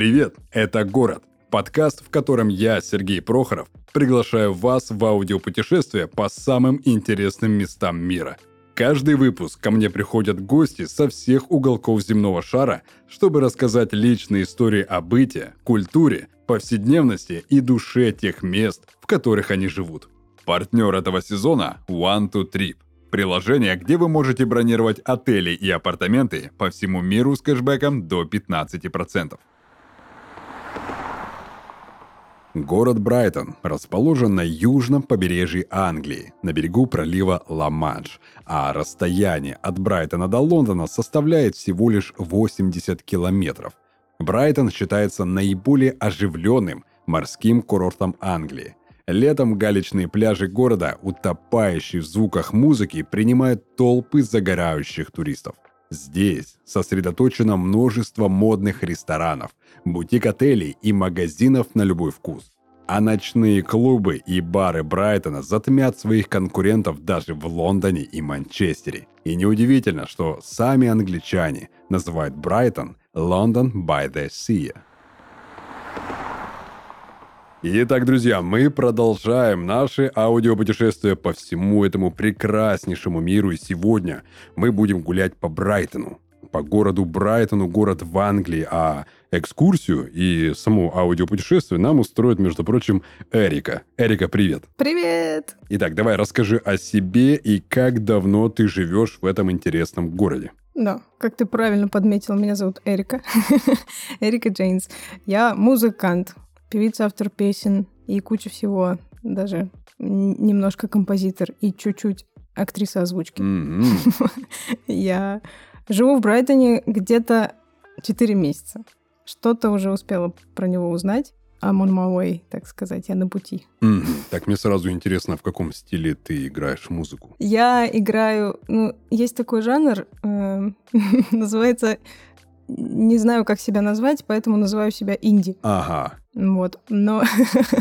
Привет, это «Город» – подкаст, в котором я, Сергей Прохоров, приглашаю вас в аудиопутешествие по самым интересным местам мира. Каждый выпуск ко мне приходят гости со всех уголков земного шара, чтобы рассказать личные истории о быте, культуре, повседневности и душе тех мест, в которых они живут. Партнер этого сезона – One to Trip – Приложение, где вы можете бронировать отели и апартаменты по всему миру с кэшбэком до 15%. Город Брайтон расположен на южном побережье Англии, на берегу пролива Ла-Манш, а расстояние от Брайтона до Лондона составляет всего лишь 80 километров. Брайтон считается наиболее оживленным морским курортом Англии. Летом галечные пляжи города, утопающие в звуках музыки, принимают толпы загорающих туристов. Здесь сосредоточено множество модных ресторанов, бутик-отелей и магазинов на любой вкус. А ночные клубы и бары Брайтона затмят своих конкурентов даже в Лондоне и Манчестере. И неудивительно, что сами англичане называют Брайтон «London by the Sea». Итак, друзья, мы продолжаем наше аудиопутешествие по всему этому прекраснейшему миру. И сегодня мы будем гулять по Брайтону. По городу Брайтону, город в Англии. А экскурсию и само аудиопутешествие нам устроит, между прочим, Эрика. Эрика, привет. Привет. Итак, давай расскажи о себе и как давно ты живешь в этом интересном городе. Да, как ты правильно подметил, меня зовут Эрика. Эрика Джейнс. Я музыкант певица, автор песен и куча всего, даже немножко композитор и чуть-чуть актриса озвучки. Mm-hmm. Я живу в Брайтоне где-то 4 месяца. Что-то уже успела про него узнать. I'm on my way, так сказать, я на пути. Mm-hmm. Так мне сразу интересно, в каком стиле ты играешь музыку? Я играю, ну, есть такой жанр, э, называется не знаю, как себя назвать, поэтому называю себя инди. Ага. Вот, но...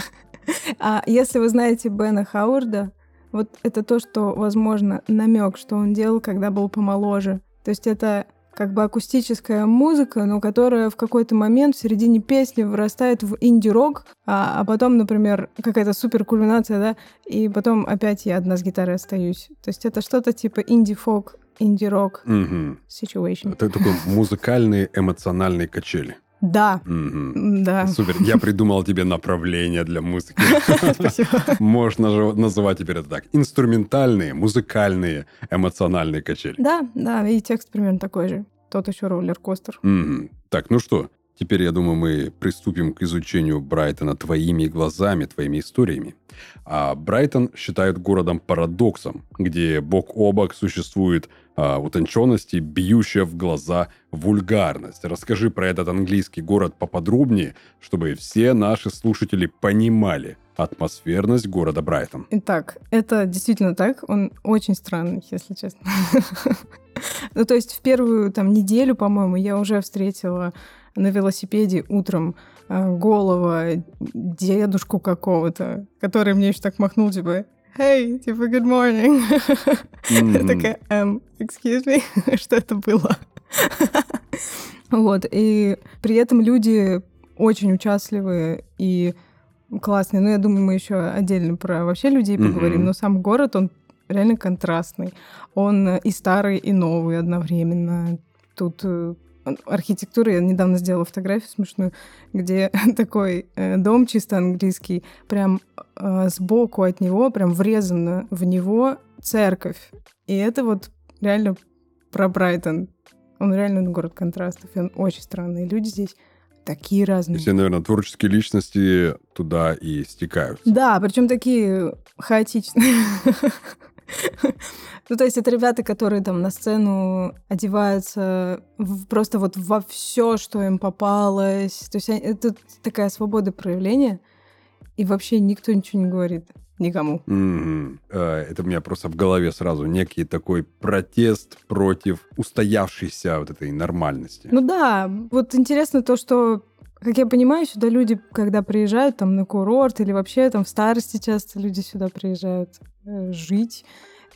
а если вы знаете Бена Хауарда, вот это то, что, возможно, намек, что он делал, когда был помоложе. То есть это как бы акустическая музыка, но которая в какой-то момент в середине песни вырастает в инди-рок, а, а потом, например, какая-то супер кульминация, да, и потом опять я одна с гитарой остаюсь. То есть это что-то типа инди-фолк, инди-рок угу. situation. Это такой музыкальные эмоциональные качели. Да. Угу. Да. Супер. Я придумал тебе направление для музыки. Спасибо. Можно же называть теперь это так. Инструментальные, музыкальные, эмоциональные качели. Да, да, и текст примерно такой же. Тот еще роллер-костер. Так, ну что, Теперь, я думаю, мы приступим к изучению Брайтона твоими глазами, твоими историями. А Брайтон считают городом-парадоксом, где бок о бок существует а, утонченность и бьющая в глаза вульгарность. Расскажи про этот английский город поподробнее, чтобы все наши слушатели понимали атмосферность города Брайтон. Итак, это действительно так. Он очень странный, если честно. Ну, то есть в первую там неделю, по-моему, я уже встретила на велосипеде утром э, голого дедушку какого-то, который мне еще так махнул, типа, «Hey, типа, good morning». Я такая, um, excuse me, что это было? Вот, и при этом люди очень участливые и классные. Ну, я думаю, мы еще отдельно про вообще людей поговорим, но сам город, он реально контрастный. Он и старый, и новый одновременно. Тут э, архитектуры. Я недавно сделала фотографию смешную, где такой э, дом чисто английский, прям э, сбоку от него, прям врезана в него церковь. И это вот реально про Брайтон. Он реально город контрастов, и он очень странный. Люди здесь такие разные. Все, наверное, творческие личности туда и стекаются. Да, причем такие хаотичные. Ну, то есть это ребята, которые там на сцену одеваются в, просто вот во все, что им попалось. То есть это такая свобода проявления, и вообще никто ничего не говорит никому. Mm-hmm. Это у меня просто в голове сразу некий такой протест против устоявшейся вот этой нормальности. Ну да, вот интересно то, что как я понимаю, сюда люди, когда приезжают там на курорт или вообще там в старости часто люди сюда приезжают э, жить.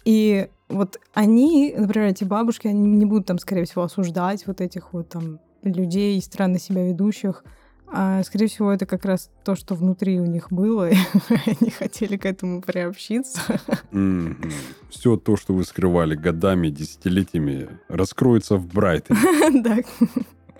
И вот они, например, эти бабушки, они не будут там, скорее всего, осуждать вот этих вот там людей, странно себя ведущих. А, скорее всего, это как раз то, что внутри у них было, и они хотели к этому приобщиться. Mm-hmm. Все то, что вы скрывали годами, десятилетиями, раскроется в Брайтоне. Да.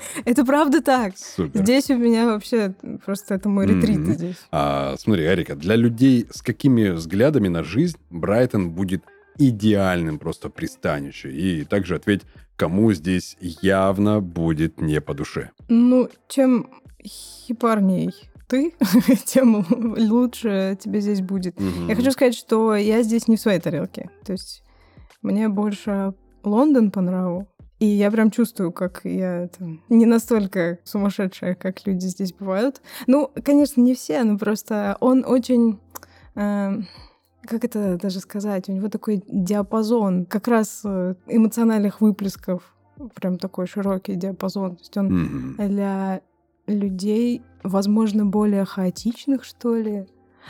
Это правда так. Супер. Здесь у меня вообще просто это мой ретрит Мгм. здесь. А, смотри, Арика, для людей с какими взглядами на жизнь Брайтон будет идеальным просто пристанищем? И также ответь, кому здесь явно будет не по душе. Ну, чем хипарней ты, тем лучше тебе здесь будет. Мгм. Я хочу сказать, что я здесь не в своей тарелке. То есть мне больше Лондон по нраву. И я прям чувствую, как я там, не настолько сумасшедшая, как люди здесь бывают. Ну, конечно, не все, но просто он очень... э, как это даже сказать? У него такой диапазон как раз э, эмоциональных выплесков. Прям такой широкий диапазон. То есть он для людей, возможно, более хаотичных, что ли.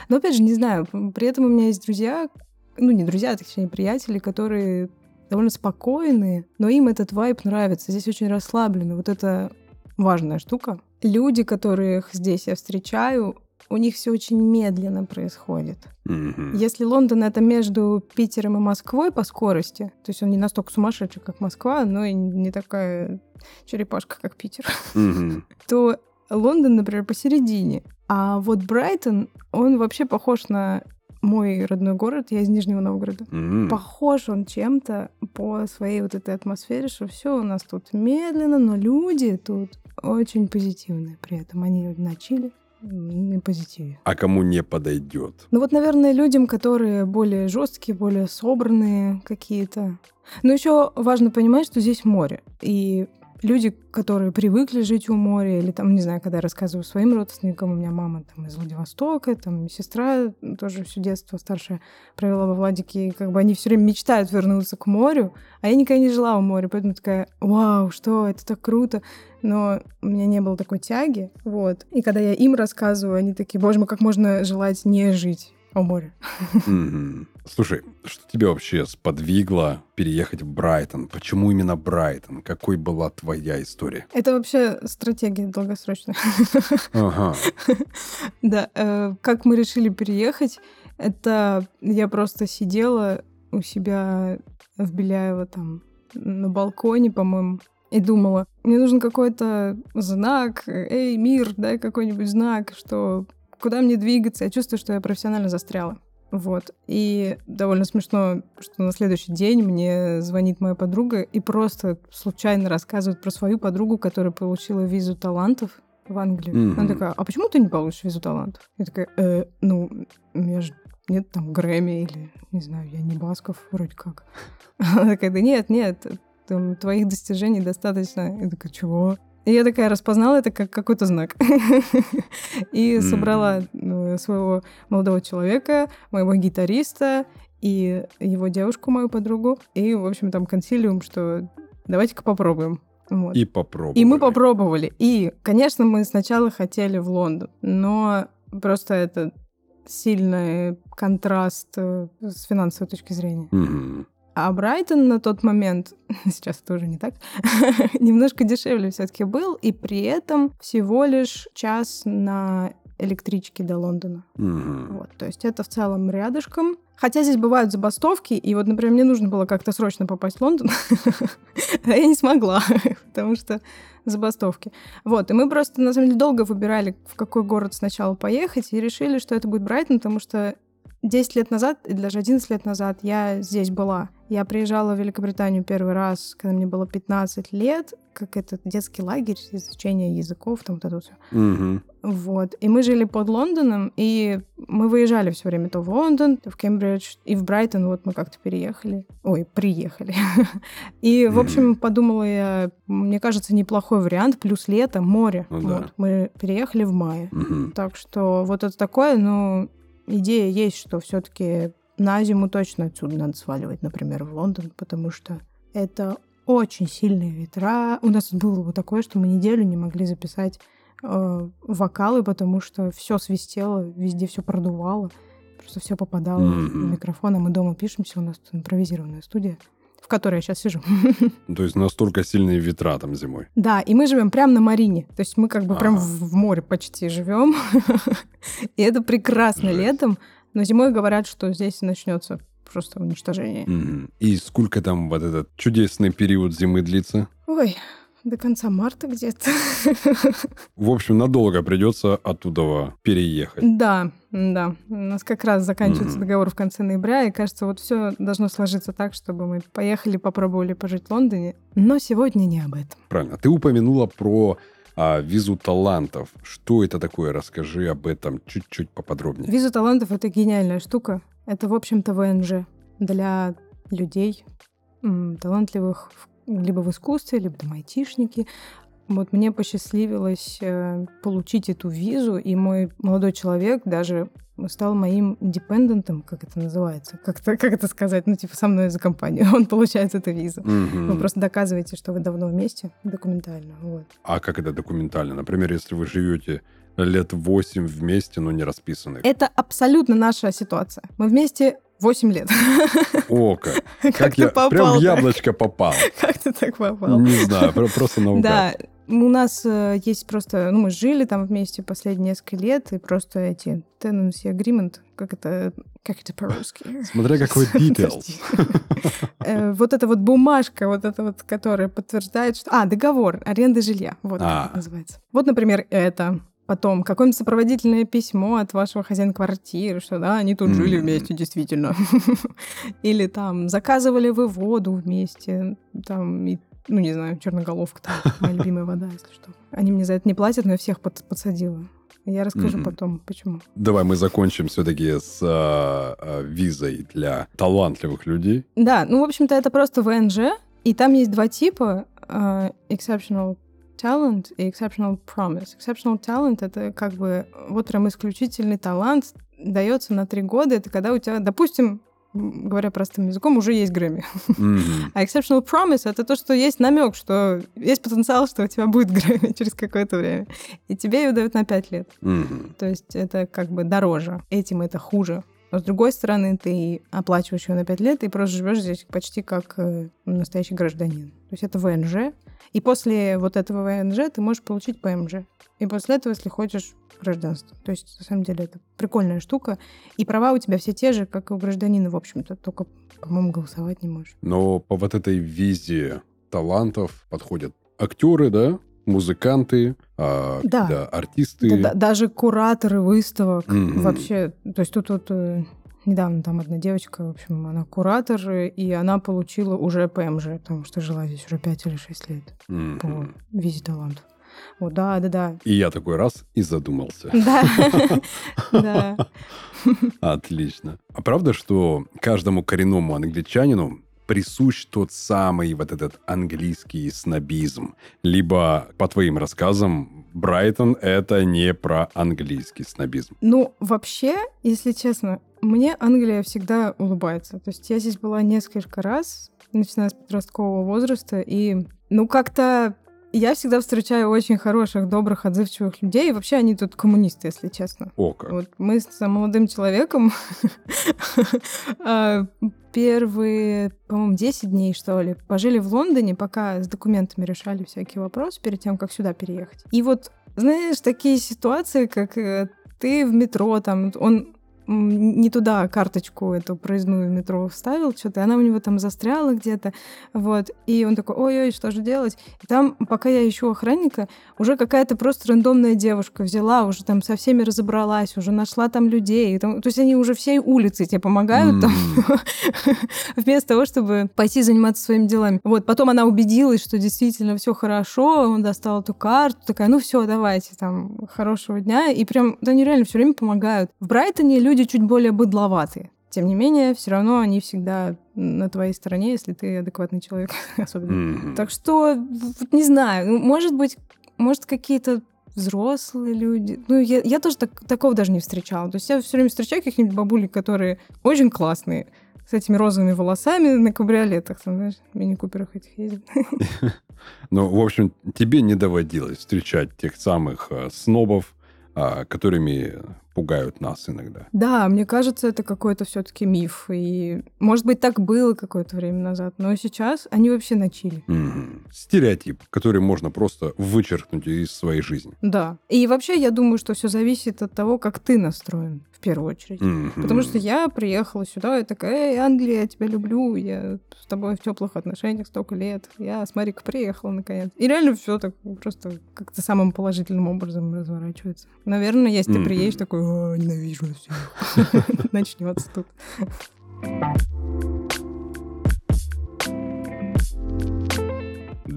Но опять же, не знаю. При этом у меня есть друзья, ну не друзья, а точнее приятели, которые довольно спокойные, но им этот вайб нравится. Здесь очень расслабленно. Вот это важная штука. Люди, которых здесь я встречаю, у них все очень медленно происходит. Мгм. Если Лондон это между Питером и Москвой по скорости, то есть он не настолько сумасшедший, как Москва, но и не такая черепашка, как Питер, Мгм. то Лондон, например, посередине. А вот Брайтон, он вообще похож на мой родной город, я из Нижнего Новгорода. М. Похож он чем-то по своей вот этой атмосфере, что все у нас тут медленно, но люди тут очень позитивные при этом. Они на чиле, на позитиве. А кому не подойдет? Ну вот, наверное, людям, которые более жесткие, более собранные какие-то. Но еще важно понимать, что здесь море. И люди, которые привыкли жить у моря, или там, не знаю, когда я рассказываю своим родственникам, у меня мама там из Владивостока, там сестра тоже все детство старшая провела во Владике, и как бы они все время мечтают вернуться к морю, а я никогда не жила у моря, поэтому такая, вау, что, это так круто, но у меня не было такой тяги, вот. И когда я им рассказываю, они такие, боже мой, как можно желать не жить моря? Мгм. Слушай, что тебя вообще сподвигло переехать в Брайтон? Почему именно Брайтон? Какой была твоя история? Это вообще стратегия долгосрочная. Ага. Да, э, как мы решили переехать, это я просто сидела у себя в Беляево там на балконе, по-моему, и думала, мне нужен какой-то знак, эй, мир, дай какой-нибудь знак, что куда мне двигаться. Я чувствую, что я профессионально застряла. Вот. И довольно смешно, что на следующий день мне звонит моя подруга и просто случайно рассказывает про свою подругу, которая получила визу талантов в Англию. Мгм. Она такая, а почему ты не получишь визу талантов? Я такая, «Э, ну, у меня же нет там Грэмми или, не знаю, я не Басков вроде как. Она такая, да нет, нет, там, твоих достижений достаточно. Я такая, чего? И я такая распознала это как какой-то знак. И собрала э, своего молодого человека, моего гитариста и его девушку, мою подругу. И, в общем, там консилиум, что давайте-ка попробуем. Вот. И попробовали. И мы попробовали. И, конечно, мы сначала хотели в Лондон, но просто это сильный контраст э, с финансовой точки зрения. А Брайтон на тот момент, сейчас тоже не так, немножко дешевле все-таки был, и при этом всего лишь час на электричке до Лондона. Вот, то есть это в целом рядышком. Хотя здесь бывают забастовки, и вот, например, мне нужно было как-то срочно попасть в Лондон, а я не смогла, потому что забастовки. Вот, и мы просто, на самом деле, долго выбирали, в какой город сначала поехать, и решили, что это будет Брайтон, потому что 10 лет назад, и даже 11 лет назад я здесь была. Я приезжала в Великобританию первый раз, когда мне было 15 лет, как этот детский лагерь изучения языков, там вот это все. Мгм. Вот. И мы жили под Лондоном, и мы выезжали все время то в Лондон, то в Кембридж, и в Брайтон вот мы как-то переехали. Ой, приехали. И, в общем, подумала я, мне кажется, неплохой вариант, плюс лето, море. Ну да. Мы переехали в мае. Так что вот это такое, ну, идея есть, что все таки на зиму точно отсюда надо сваливать, например, в Лондон, потому что это очень сильные ветра. У нас было вот такое, что мы неделю не могли записать э, вокалы, потому что все свистело, везде все продувало, просто все попадало Мгм. в микрофон, а мы дома пишемся, у нас тут импровизированная студия. В которой я сейчас сижу. То есть настолько сильные ветра там зимой. Да, и мы живем прямо на Марине. То есть мы как бы прям Ага. в море почти живем. И это прекрасно Жесть. летом. Но зимой говорят, что здесь начнется просто уничтожение. И сколько там вот этот чудесный период зимы длится? Ой, до конца марта где-то. В общем, надолго придется оттуда переехать. Да, да. У нас как раз заканчивается Мгм. договор в конце ноября, и кажется, вот все должно сложиться так, чтобы мы поехали, попробовали пожить в Лондоне. Но сегодня не об этом. Правильно. Ты упомянула про а, визу талантов. Что это такое? Расскажи об этом чуть-чуть поподробнее. Виза талантов — это гениальная штука. Это, в общем-то, ВНЖ для людей талантливых в- либо в искусстве, либо там айтишники. Вот мне посчастливилось э, получить эту визу, и мой молодой человек даже стал моим депендентом, как это называется, как, это- как это сказать, ну, типа, со мной за компанию. Он получает эту визу. Мгм. Вы просто доказываете, что вы давно вместе, документально. Вот. А как это документально? Например, если вы живете лет 8 вместе, но не расписаны. Это абсолютно наша ситуация. Мы вместе 8 лет. О, как. Как Как ты я прям попал в так? яблочко попал. Как ты так попал? Не знаю, про- просто наугад. Да, у нас э, есть просто, ну, мы жили там вместе последние несколько лет, и просто эти tenancy agreement, как это, как это по-русски? Смотря какой. Подожди. Э, Вот эта вот бумажка, вот эта вот, которая подтверждает, что... А, договор аренды жилья, вот А. это называется. Вот, например, это. Потом какое-нибудь сопроводительное письмо от вашего хозяина квартиры, что да, они тут жили вместе, действительно. Или там заказывали вы воду вместе, там, и, ну, не знаю, черноголовка, там, моя любимая вода, если что. Они мне за это не платят, но я всех под- подсадила. Я расскажу Мгм. потом, почему. Давай мы закончим все-таки с а, а, визой для талантливых людей. Да, ну, в общем-то, это просто ВНЖ, и там есть два типа. э, exceptional talent и exceptional promise. Exceptional talent — это как бы вот прям исключительный талант, дается на три года. Это когда у тебя, допустим, говоря простым языком, уже есть Грэмми. Мгм. А exceptional promise — это то, что есть намек, что есть потенциал, что у тебя будет Грэмми через какое-то время. И тебе ее дают на пять лет. Мгм. То есть это как бы дороже. Этим это хуже. Но с другой стороны, ты оплачиваешь ее на 5 лет и просто живешь здесь почти как э, настоящий гражданин. То есть это ВНЖ. И после вот этого ВНЖ ты можешь получить ПМЖ. И после этого, если хочешь, гражданство. То есть, на самом деле, это прикольная штука. И права у тебя все те же, как и у гражданина, в общем-то. Только, по-моему, голосовать не можешь. Но по вот этой визе талантов подходят актеры, да, музыканты, а, Да. да, артисты. Да- да- даже кураторы выставок Мгм. вообще. То есть тут вот э, недавно там одна девочка, в общем, она куратор, и она получила уже ПМЖ, потому что жила здесь уже 5 или 6 лет Мгм. по визе талантов. Вот, да, да, да. И я такой раз и задумался. Да, да. Отлично. А правда, что каждому коренному англичанину присущ тот самый вот этот английский снобизм? Либо, по твоим рассказам, Брайтон — это не про английский снобизм. Ну, вообще, если честно, мне Англия всегда улыбается. То есть я здесь была несколько раз, начиная с подросткового возраста, и, ну, как-то я всегда встречаю очень хороших, добрых, отзывчивых людей. И вообще они тут коммунисты, если честно. О, как. Вот мы с молодым человеком а, первые, по-моему, 10 дней, что ли, пожили в Лондоне, пока с документами решали всякие вопросы перед тем, как сюда переехать. И вот, знаешь, такие ситуации, как э, ты в метро, там, он не туда карточку эту проездную метро вставил, что-то, и она у него там застряла где-то, вот, и он такой, ой-ой, что же делать? И там, пока я ищу охранника, уже какая-то просто рандомная девушка взяла, уже там со всеми разобралась, уже нашла там людей. там- то есть они уже всей улицы тебе помогают там, М. вместо того, чтобы пойти заниматься своими делами. Вот, потом она убедилась, что действительно все хорошо, он достал эту карту, такая, ну все, давайте, там, хорошего дня. И прям, да, они реально все время помогают. В Брайтоне люди чуть более быдловатые. Тем не менее, все равно они всегда на твоей стороне, если ты адекватный человек, особенно. Мгм. Так что, не знаю, ну, может быть, может, какие-то взрослые люди. Ну, я, я тоже так- такого даже не встречала. То есть я все время встречаю каких-нибудь бабулек, которые очень классные, с этими розовыми волосами на кабриолетах, там, знаешь, мини-куперах этих ездят. Ну, в общем, тебе не доводилось встречать тех самых а, снобов, а, которыми пугают нас иногда. Да, мне кажется, это какой-то все-таки миф. И, может быть, так было какое-то время назад, но сейчас они вообще начали. Мгм. Стереотип, который можно просто вычеркнуть из своей жизни. Да. И вообще, я думаю, что все зависит от того, как ты настроен первую очередь. Мгм. Потому что я приехала сюда и такая, эй, Англия, я тебя люблю, я с тобой в теплых отношениях столько лет. Я с Марикой приехала наконец. И реально все так просто как-то самым положительным образом разворачивается. Наверное, если ты Мгм. приедешь такой, «О, ненавижу всех. Начнется тут.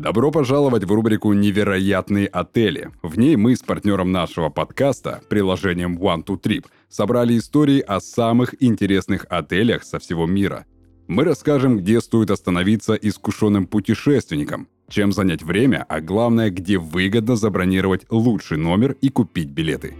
Добро пожаловать в рубрику «Невероятные отели». В ней мы с партнером нашего подкаста, приложением One to Trip, собрали истории о самых интересных отелях со всего мира. Мы расскажем, где стоит остановиться искушенным путешественникам, чем занять время, а главное, где выгодно забронировать лучший номер и купить билеты.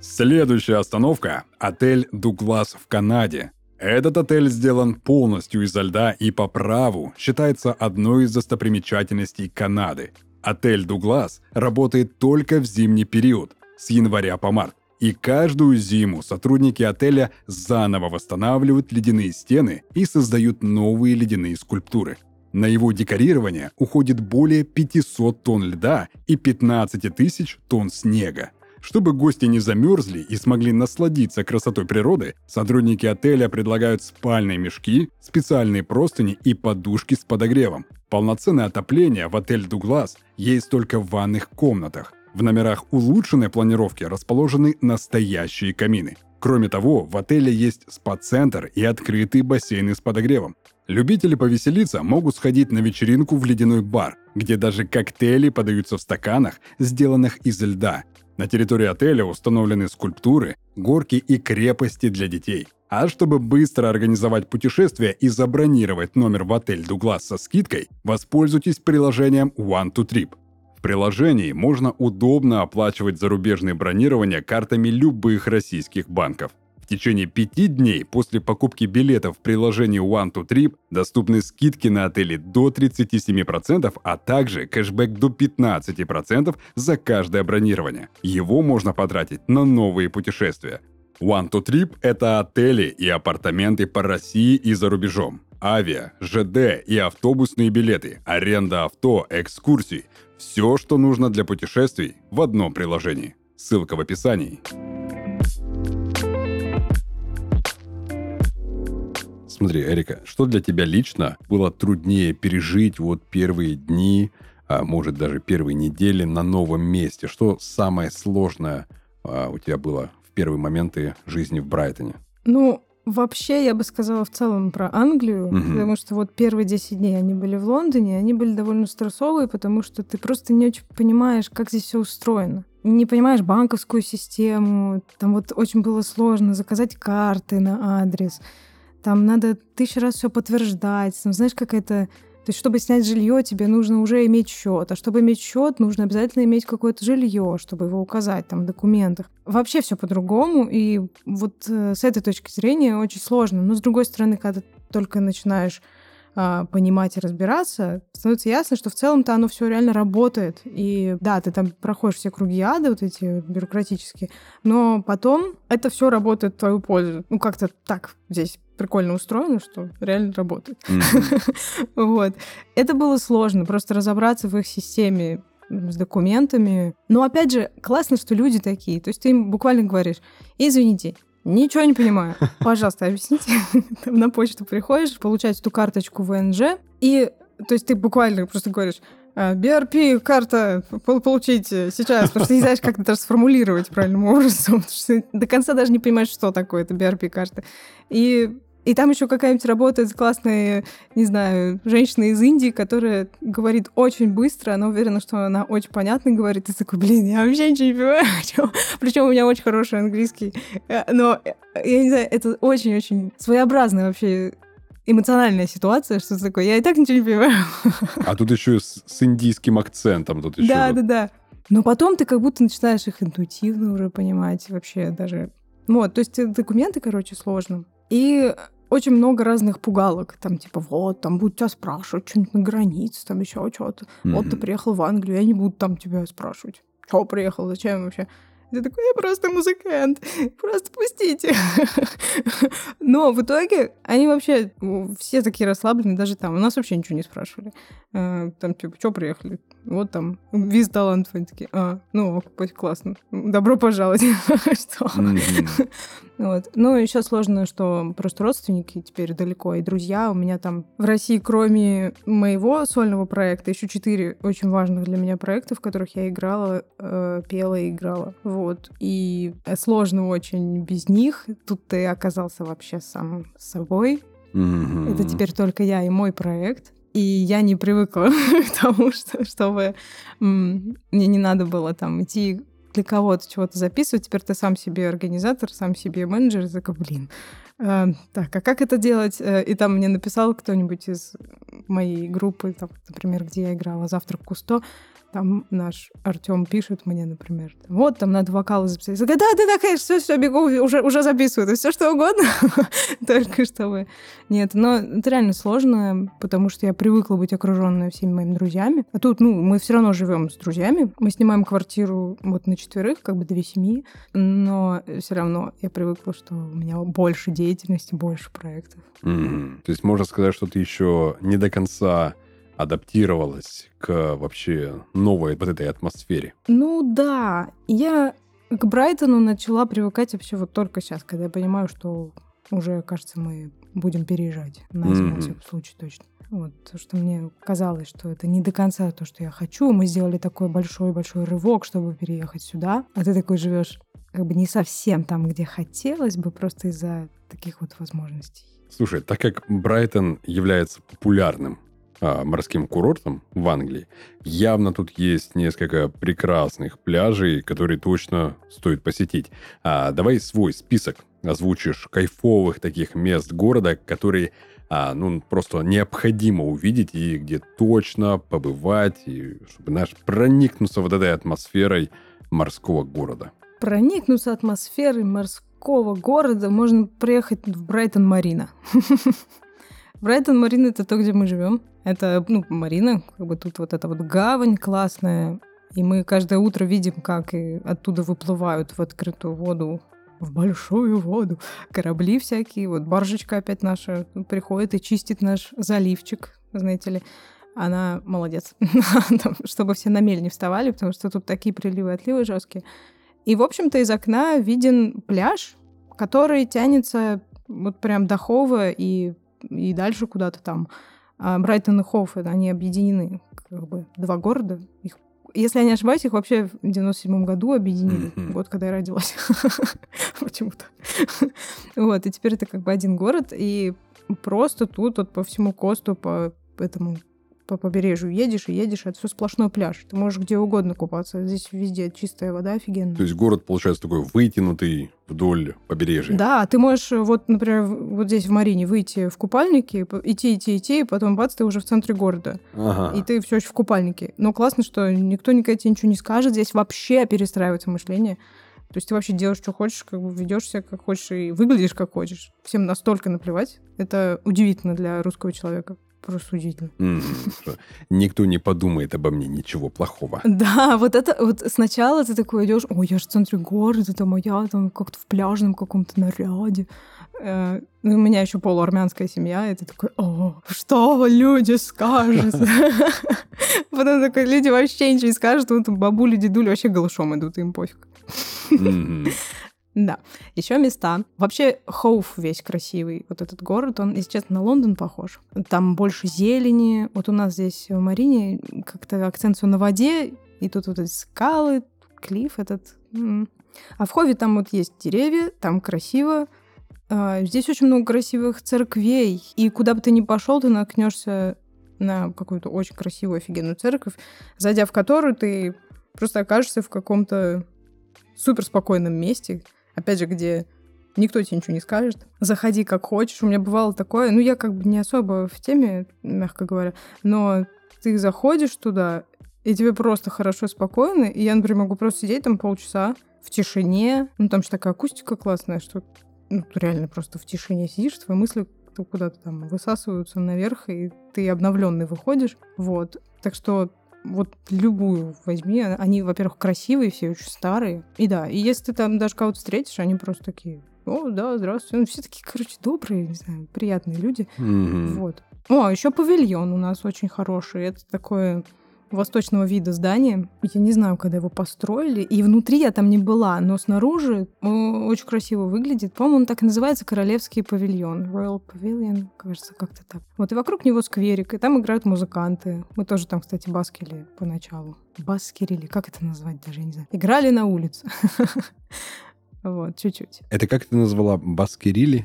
Следующая остановка – отель «Дуглас» в Канаде. Этот отель сделан полностью изо льда и по праву считается одной из достопримечательностей Канады. Отель «Дуглас» работает только в зимний период, с января по март. И каждую зиму сотрудники отеля заново восстанавливают ледяные стены и создают новые ледяные скульптуры. На его декорирование уходит более 500 тонн льда и 15 тысяч тонн снега. Чтобы гости не замерзли и смогли насладиться красотой природы, сотрудники отеля предлагают спальные мешки, специальные простыни и подушки с подогревом. Полноценное отопление в отель «Дуглас» есть только в ванных комнатах. В номерах улучшенной планировки расположены настоящие камины. Кроме того, в отеле есть спа-центр и открытые бассейны с подогревом. Любители повеселиться могут сходить на вечеринку в ледяной бар, где даже коктейли подаются в стаканах, сделанных из льда. На территории отеля установлены скульптуры, горки и крепости для детей. А чтобы быстро организовать путешествие и забронировать номер в отель «Дуглас» со скидкой, воспользуйтесь приложением One to Trip. В приложении можно удобно оплачивать зарубежные бронирования картами любых российских банков. В течение пяти дней после покупки билетов в приложении One to Trip доступны скидки на отели до 37%, а также кэшбэк до 15% за каждое бронирование. Его можно потратить на новые путешествия. One to Trip – это отели и апартаменты по России и за рубежом. Авиа, ЖД и автобусные билеты, аренда авто, экскурсии – все, что нужно для путешествий в одном приложении. Ссылка в описании. Смотри, Эрика, что для тебя лично было труднее пережить вот первые дни, а может даже первые недели на новом месте? Что самое сложное а, у тебя было в первые моменты жизни в Брайтоне? Ну, Вообще, я бы сказала в целом про Англию, Мгм. потому что вот первые 10 дней они были в Лондоне, они были довольно стрессовые, потому что ты просто не очень понимаешь, как здесь все устроено. Не понимаешь банковскую систему, там вот очень было сложно заказать карты на адрес, там надо тысячу раз все подтверждать, там, знаешь, какая-то то есть, чтобы снять жилье, тебе нужно уже иметь счет. А чтобы иметь счет, нужно обязательно иметь какое-то жилье, чтобы его указать там в документах. Вообще все по-другому. И вот э, с этой точки зрения очень сложно. Но с другой стороны, когда ты только начинаешь а, понимать и разбираться, становится ясно, что в целом-то оно все реально работает. И да, ты там проходишь все круги ада, вот эти бюрократические, но потом это все работает в твою пользу. Ну, как-то так здесь прикольно устроено, что реально работает. Мгм. Вот. Это было сложно, просто разобраться в их системе с документами. Но опять же, классно, что люди такие. То есть ты им буквально говоришь, извините, ничего не понимаю. Пожалуйста, объясните. Там на почту приходишь, получать эту карточку ВНЖ, и то есть ты буквально просто говоришь, «А, BRP карта пол- получите сейчас, потому что не знаешь, как это даже сформулировать правильным образом, потому что до конца даже не понимаешь, что такое это BRP карта. И и там еще какая-нибудь работает классная, не знаю, женщина из Индии, которая говорит очень быстро, она уверена, что она очень понятно говорит. И ты такой, блин, я вообще ничего не понимаю. Причем у меня очень хороший английский. Э, Но, э, я не знаю, это очень-очень своеобразная вообще эмоциональная ситуация, что такое. Я и так ничего не понимаю. А тут еще с, с индийским акцентом. Тут еще Да, да, да. Но потом ты как будто начинаешь их интуитивно уже понимать вообще даже. Вот, то есть э, документы, короче, сложно. И очень много разных пугалок. Там типа, вот, там будут тебя спрашивать что-нибудь на границе, там еще что-то. Mm-hmm. Вот ты приехал в Англию, я не буду там тебя спрашивать. Что приехал, зачем вообще? Я такой, я просто музыкант, просто пустите. Но в итоге они вообще все такие расслабленные, даже там. У нас вообще ничего не спрашивали. Э, там, типа, что приехали? Вот там, виз талант. Они такие, а, ну, классно. Добро пожаловать. Что? Вот. Ну, еще сложно, что просто родственники теперь далеко, и друзья. У меня там в России, кроме моего сольного проекта, еще четыре очень важных для меня проекта, в которых я играла, э, пела и играла. Вот. И сложно очень без них. Тут ты оказался вообще сам собой. Mm-hmm. Это теперь только я и мой проект. И я не привыкла к тому, что, чтобы мне не надо было там идти для кого-то чего-то записывать. Теперь ты сам себе организатор, сам себе менеджер. И такой, блин, э, так, а как это делать? Э, и там мне написал кто-нибудь из моей группы, там, например, где я играла «Завтрак Кусто», там наш Артем пишет мне, например, вот там надо вокалы записать. Я говорю, да, да, да, конечно, все, все, бегу, уже, уже записываю, все что угодно, только чтобы... Нет, но это реально сложно, потому что я привыкла быть окруженной всеми моими друзьями. А тут, ну, мы все равно живем с друзьями. Мы снимаем квартиру вот на четверых, как бы две семьи, но все равно я привыкла, что у меня больше деятельности, больше проектов. Mm-hmm. То есть можно сказать, что ты еще не до конца адаптировалась к вообще новой вот этой атмосфере? Ну да, я к Брайтону начала привыкать вообще вот только сейчас, когда я понимаю, что уже, кажется, мы будем переезжать на зиму, mm-hmm. в всяком случае, точно. Вот, то, что мне казалось, что это не до конца то, что я хочу. Мы сделали такой большой-большой рывок, чтобы переехать сюда. А ты такой живешь как бы не совсем там, где хотелось бы, просто из-за таких вот возможностей. Слушай, так как Брайтон является популярным а, морским курортом в Англии, явно тут есть несколько прекрасных пляжей, которые точно стоит посетить. А, давай свой список озвучишь кайфовых таких мест города, которые а, ну, просто необходимо увидеть и где точно побывать, и чтобы, знаешь, проникнуться вот этой атмосферой морского города. Проникнуться атмосферой морского города можно приехать в Брайтон-Марина. Брайтон Марина это то, где мы живем. Это, ну, Марина, как бы тут вот эта вот гавань классная. И мы каждое утро видим, как оттуда выплывают в открытую воду, в большую воду корабли всякие. Вот баржечка опять наша приходит и чистит наш заливчик, знаете ли. Она молодец, чтобы все на мель не вставали, потому что тут такие приливы отливы жесткие. И, в общем-то, из окна виден пляж, который тянется вот прям до Хова и и дальше куда-то там. А Брайтон и Хофф, они объединены, как бы два города. Их, если я не ошибаюсь, их вообще в 97 году объединили, mm-hmm. год, когда я родилась. Почему-то. вот, и теперь это как бы один город, и просто тут вот по всему Косту, по этому по побережью едешь и едешь, это все сплошной пляж. Ты можешь где угодно купаться. Здесь везде чистая вода офигенно. То есть город, получается, такой вытянутый вдоль побережья. Да, ты можешь, вот, например, вот здесь в Марине выйти в купальнике, идти, идти, идти, и потом бац, ты уже в центре города. Ага. И ты все еще в купальнике. Но классно, что никто никогда тебе ничего не скажет. Здесь вообще перестраивается мышление. То есть ты вообще делаешь, что хочешь, как бы ведешься как хочешь и выглядишь как хочешь. Всем настолько наплевать. Это удивительно для русского человека просто удивительно. Mm-hmm. Никто не подумает обо мне ничего плохого. Да, вот это вот сначала ты такой идешь, ой, я же в центре города, там, а я там как-то в пляжном каком-то наряде. Э, ну, у меня еще полуармянская семья, и ты такой, о, что люди скажут? Потом такой, люди вообще ничего не скажут, вот бабули, дедули вообще голышом идут, им пофиг. Да. Еще места. Вообще, Хоуф весь красивый. Вот этот город, он, если честно, на Лондон похож. Там больше зелени. Вот у нас здесь в Марине как-то акцент на воде, и тут вот эти скалы, клифф этот. А в Хове там вот есть деревья, там красиво. А, здесь очень много красивых церквей. И куда бы ты ни пошел, ты наткнешься на какую-то очень красивую, офигенную церковь, зайдя в которую ты просто окажешься в каком-то супер спокойном месте, опять же, где никто тебе ничего не скажет. Заходи как хочешь. У меня бывало такое, ну, я как бы не особо в теме, мягко говоря, но ты заходишь туда, и тебе просто хорошо, спокойно, и я, например, могу просто сидеть там полчаса в тишине, ну, там же такая акустика классная, что ну, реально просто в тишине сидишь, твои мысли куда-то там высасываются наверх, и ты обновленный выходишь. Вот. Так что вот любую возьми, они, во-первых, красивые, все очень старые. И да, и если ты там даже кого-то встретишь, они просто такие, о, да, здравствуйте. Ну, все такие, короче, добрые, не знаю, приятные люди. Мгм. Вот. О, а еще павильон у нас очень хороший. Это такое восточного вида здание. Я не знаю, когда его построили. И внутри я там не была, но снаружи очень красиво выглядит. По-моему, он так и называется Королевский павильон. Royal Pavilion, кажется, как-то так. Вот, и вокруг него скверик, и там играют музыканты. Мы тоже там, кстати, баскили поначалу. Баскерили, как это назвать даже, я не знаю. Играли на улице. Вот, чуть-чуть. Это как ты назвала Баскерили?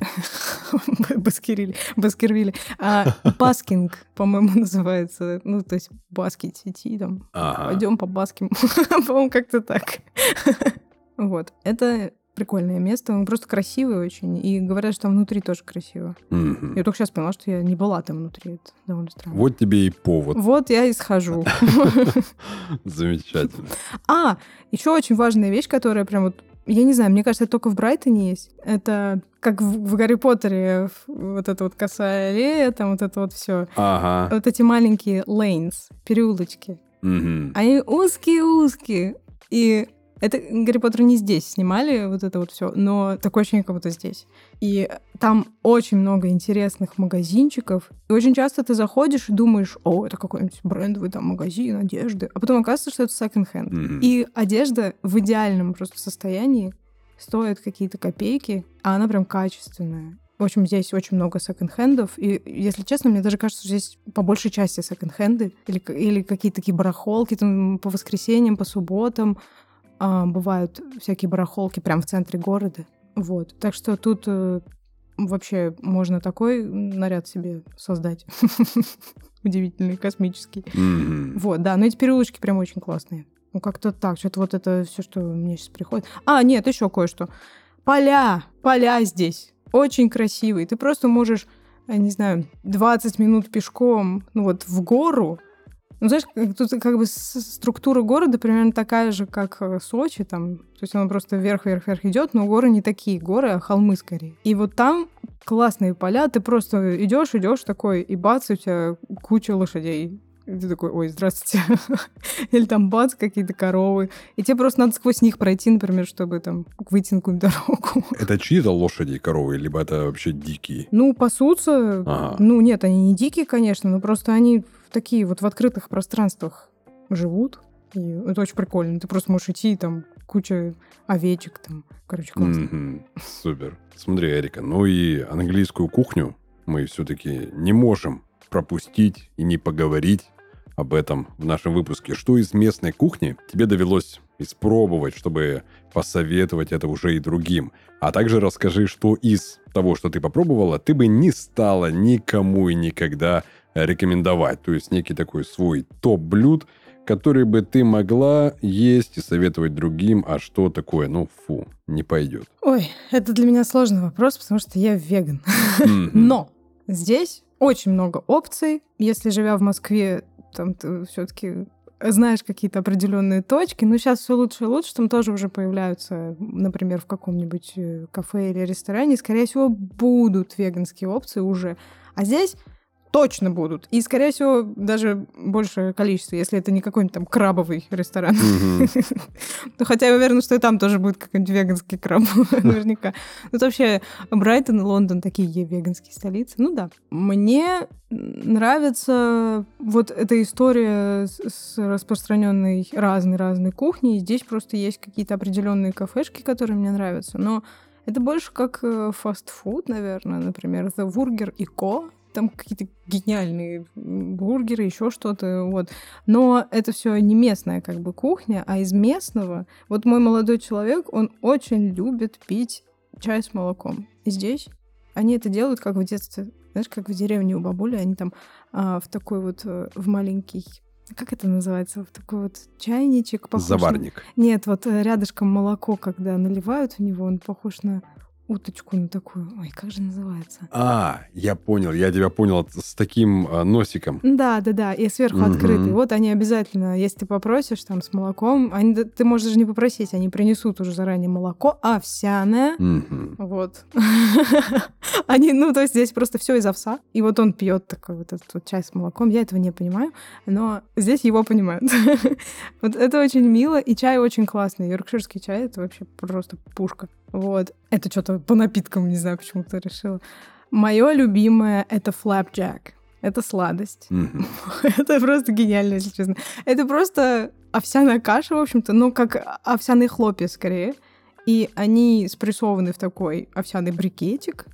Баскерили, Баскервилли. А, баскинг, по-моему, называется. Ну, то есть баскить, идти там. Ага. Пойдем по баским. По-моему, как-то так. Вот. Это прикольное место. Он просто красивый очень. И говорят, что там внутри тоже красиво. Я только сейчас поняла, что я не была там внутри. Это довольно странно. Вот тебе и повод. Вот я и схожу. Замечательно. А, еще очень важная вещь, которая прям вот я не знаю, мне кажется, это только в Брайтоне есть. Это как в, в Гарри Поттере вот эта вот косая аллея, там вот это вот все. Ага. Вот эти маленькие lanes, переулочки. Мгм. Они узкие-узкие. И это Гарри Поттер не здесь снимали, вот это вот все, но такое ощущение, как будто здесь. И там очень много интересных магазинчиков. И очень часто ты заходишь и думаешь, о, это какой-нибудь брендовый там магазин одежды. А потом оказывается, что это секонд-хенд. Мгм. И одежда в идеальном просто состоянии стоит какие-то копейки, а она прям качественная. В общем, здесь очень много секонд-хендов, и, если честно, мне даже кажется, что здесь по большей части секонд-хенды или, или какие-то такие барахолки там по воскресеньям, по субботам. А, бывают всякие барахолки прямо в центре города. Вот. Так что тут э, вообще можно такой наряд себе создать. Удивительный, космический. Вот, да, но эти переулочки прям очень классные. Ну, как-то так, что-то вот это все, что мне сейчас приходит. А, нет, еще кое-что. Поля, поля здесь. Очень красивые. Ты просто можешь, я не знаю, 20 минут пешком, ну вот, в гору. Ну, знаешь, тут как бы структура города примерно такая же, как э, Сочи, там, то есть она просто вверх-вверх-вверх идет, но горы не такие горы, а холмы скорее. И вот там классные поля, ты просто идешь, идешь такой, и бац, у тебя куча лошадей. И ты такой, ой, здравствуйте. Или там бац, какие-то коровы. И тебе просто надо сквозь них пройти, например, чтобы там выйти на какую-то дорогу. Это чьи-то лошади и коровы, либо это вообще дикие? Ну, пасутся. Ага. Ну, нет, они не дикие, конечно, но просто они в такие вот в открытых пространствах живут. И это очень прикольно. Ты просто можешь идти, и там куча овечек там. Короче, классно. Мгм. Супер. Смотри, Эрика, ну и английскую кухню мы все-таки не можем пропустить и не поговорить об этом в нашем выпуске. Что из местной кухни тебе довелось испробовать, чтобы посоветовать это уже и другим? А также расскажи, что из того, что ты попробовала, ты бы не стала никому и никогда рекомендовать. То есть некий такой свой топ блюд, который бы ты могла есть и советовать другим, а что такое, ну, фу, не пойдет. Ой, это для меня сложный вопрос, потому что я веган. Но здесь очень много опций. Если живя в Москве, там ты все-таки знаешь какие-то определенные точки, но сейчас все лучше и лучше, там тоже уже появляются, например, в каком-нибудь э, кафе или ресторане, скорее всего, будут веганские опции уже. А здесь точно будут. И, скорее всего, даже большее количество, если это не какой-нибудь там крабовый ресторан. Ну, хотя я уверена, что и там тоже будет какой-нибудь веганский краб, наверняка. Ну, вообще Брайтон и Лондон такие веганские столицы. Ну да. Мне нравится вот эта история с- с распространенной разной-разной кухней. Здесь просто есть какие-то определенные кафешки, которые мне нравятся. Но это больше как э, фастфуд, наверное. Например, The Burger и Co. Там какие-то гениальные бургеры, еще что-то. Вот. Но это все не местная как бы кухня, а из местного. Вот мой молодой человек, он очень любит пить чай с молоком. И здесь они это делают как в детстве. Знаешь, как в деревне у бабули, они там а, в такой вот, э, в маленький как это называется? В такой вот чайничек. похож на- Заварник. Нет, вот э, рядышком молоко, когда наливают в него, он похож на уточку на такую. Ой, как же называется? А, я понял, я тебя понял с таким э, носиком. Да, да, да, и сверху Мгм. открытый. Вот они обязательно, если ты попросишь там с молоком, они, ты можешь даже не попросить, они принесут уже заранее молоко овсяное. Мгм. Вот. Они, ну, то есть здесь просто все из овса. И вот он пьет такой вот этот вот чай с молоком. Я этого не понимаю, но здесь его понимают. Вот это очень мило, и чай очень классный. Йоркширский чай — это вообще просто пушка. Вот. Это что-то по напиткам, не знаю, почему ты решила. Мое любимое — это флапджак. Это сладость. Мгм. Это просто гениально, если честно. Это просто овсяная каша, в общем-то, ну, как овсяные хлопья скорее. И они спрессованы в такой овсяный брикетик.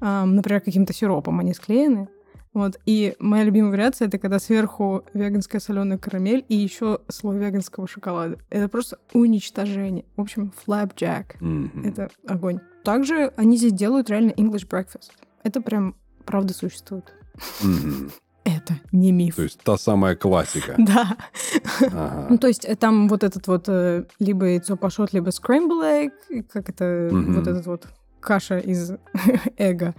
Ам, например, каким-то сиропом они склеены. Вот. И моя любимая вариация это когда сверху веганская соленая карамель и еще слой веганского шоколада. Это просто уничтожение. В общем, флапджак. Мгм. Это огонь. Также они здесь делают реально English breakfast. Это прям правда существует. Мгм. Это не миф. То есть та самая классика. Да. Ну, то есть э, там вот этот вот э, либо яйцо пашот, либо и как это, вот этот вот каша из эго.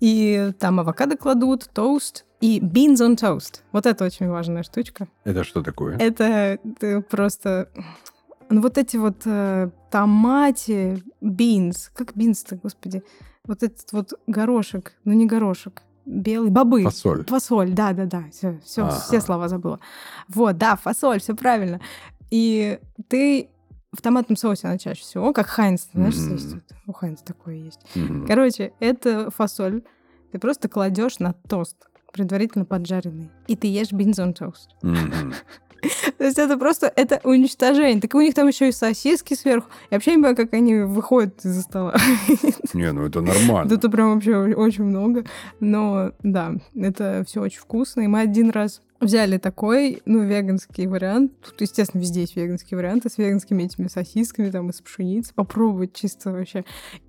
И там авокадо кладут, тост и beans on toast. Вот это очень важная штучка. Это что такое? Это ты просто... Ну, вот эти вот э, томати, beans, как beans-то, господи? Вот этот вот горошек, ну не горошек, белый, бобы. Фасоль. Фасоль, да, да, да, все, все, Ага. все слова забыла. Вот, да, фасоль, все правильно. И ты в томатном соусе она чаще всего, как Хайнс, знаешь, Мгм. есть вот, у Хайнс такое есть. Мгм. Короче, это фасоль. Ты просто кладешь на тост, предварительно поджаренный, и ты ешь beans on toast. То есть это просто это уничтожение. Так у них там еще и сосиски сверху. Я вообще не понимаю, как они выходят из-за стола. Не, ну это нормально. Это прям вообще очень много. Но да, это все очень вкусно. И мы один раз взяли такой, ну, веганский вариант. Тут, естественно, везде есть веганские варианты с веганскими этими сосисками, там, из пшеницы. Попробовать чисто вообще.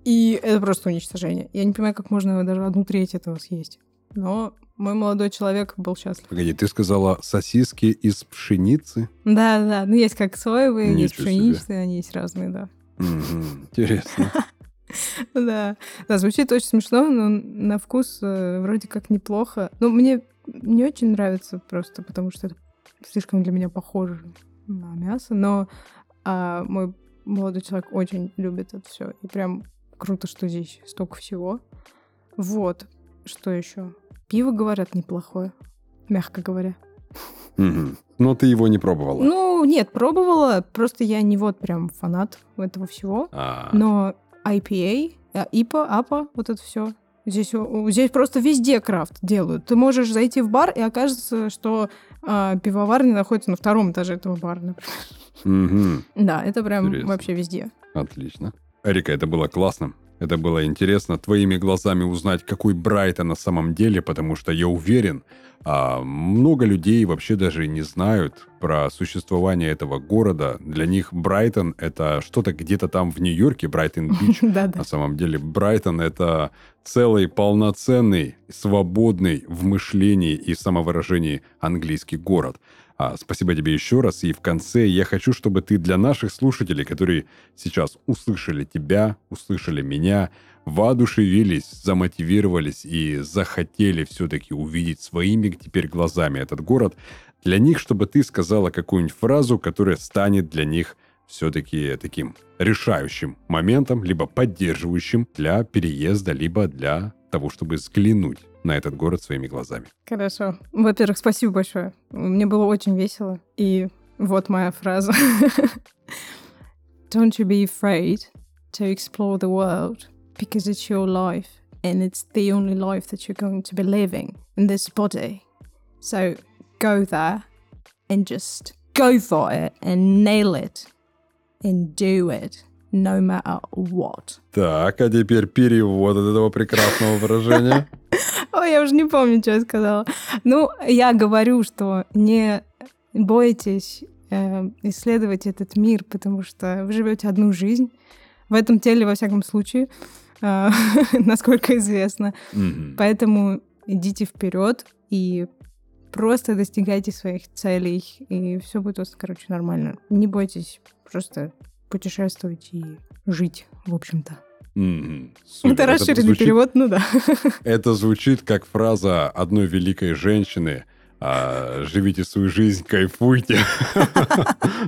И это просто уничтожение. Я не понимаю, как можно даже одну треть этого съесть. Но мой молодой человек был счастлив. Погоди, ты сказала сосиски из пшеницы? Да, да, ну есть как соевые, есть Ничего себе. пшеничные, они есть разные, да. Интересно. Да, да, звучит очень смешно, но на вкус э, вроде как неплохо. Но мне не очень нравится просто, потому что это слишком для меня похоже на мясо. Но а, мой молодой человек очень любит это все. И прям круто, что здесь столько всего. Вот. Что еще? Пиво, говорят, неплохое. Мягко говоря. Мгм. Но ты его не пробовала. Ну, нет, пробовала. Просто я не вот прям фанат этого всего. А, Но IPA, а, IPA, APA, вот это все. Здесь, здесь просто везде крафт делают. Ты можешь зайти в бар, и окажется, что а, пивоварня находится на втором этаже этого бара, например. мгм. Да, это прям Интересно. вообще везде. Отлично. Эрика, это было классно. Это было интересно твоими глазами узнать, какой Брайтон на самом деле, потому что я уверен, а, много людей вообще даже не знают про существование этого города. Для них Брайтон — это что-то где-то там в Нью-Йорке, Брайтон-Бич. На самом деле Брайтон — это целый полноценный, свободный в мышлении и самовыражении английский город. А, спасибо тебе еще раз. И в конце я хочу, чтобы ты для наших слушателей, которые сейчас услышали тебя, услышали меня, воодушевились, замотивировались и захотели все-таки увидеть своими теперь глазами этот город, для них, чтобы ты сказала какую-нибудь фразу, которая станет для них все-таки таким решающим моментом, либо поддерживающим для переезда, либо для того, чтобы взглянуть на этот город своими глазами. Хорошо. Во-первых, спасибо большое. Мне было очень весело. И вот моя фраза. Don't you be afraid to explore the world because it's your life and it's the only life that you're going to be living in this body. So go there and just go for it and nail it and do it no matter what. Так, а теперь перевод от этого прекрасного выражения. Ой, я уже не помню, что я сказала. Ну, я говорю, что не бойтесь э, исследовать этот мир, потому что вы живете одну жизнь в этом теле, во всяком случае, э, насколько известно. Мгм. Поэтому идите вперед и просто достигайте своих целей, и все будет короче, нормально. Не бойтесь, просто путешествовать и жить, в общем-то. Это Супер. расширенный звучит- перевод, ну да. Это звучит как фраза одной великой женщины. а, живите свою жизнь, кайфуйте.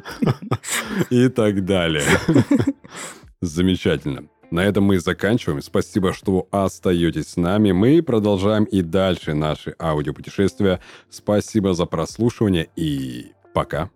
И так далее. Замечательно. На этом мы заканчиваем. Спасибо, что остаетесь с нами. Мы продолжаем и дальше наши аудиопутешествия. Спасибо за прослушивание и пока.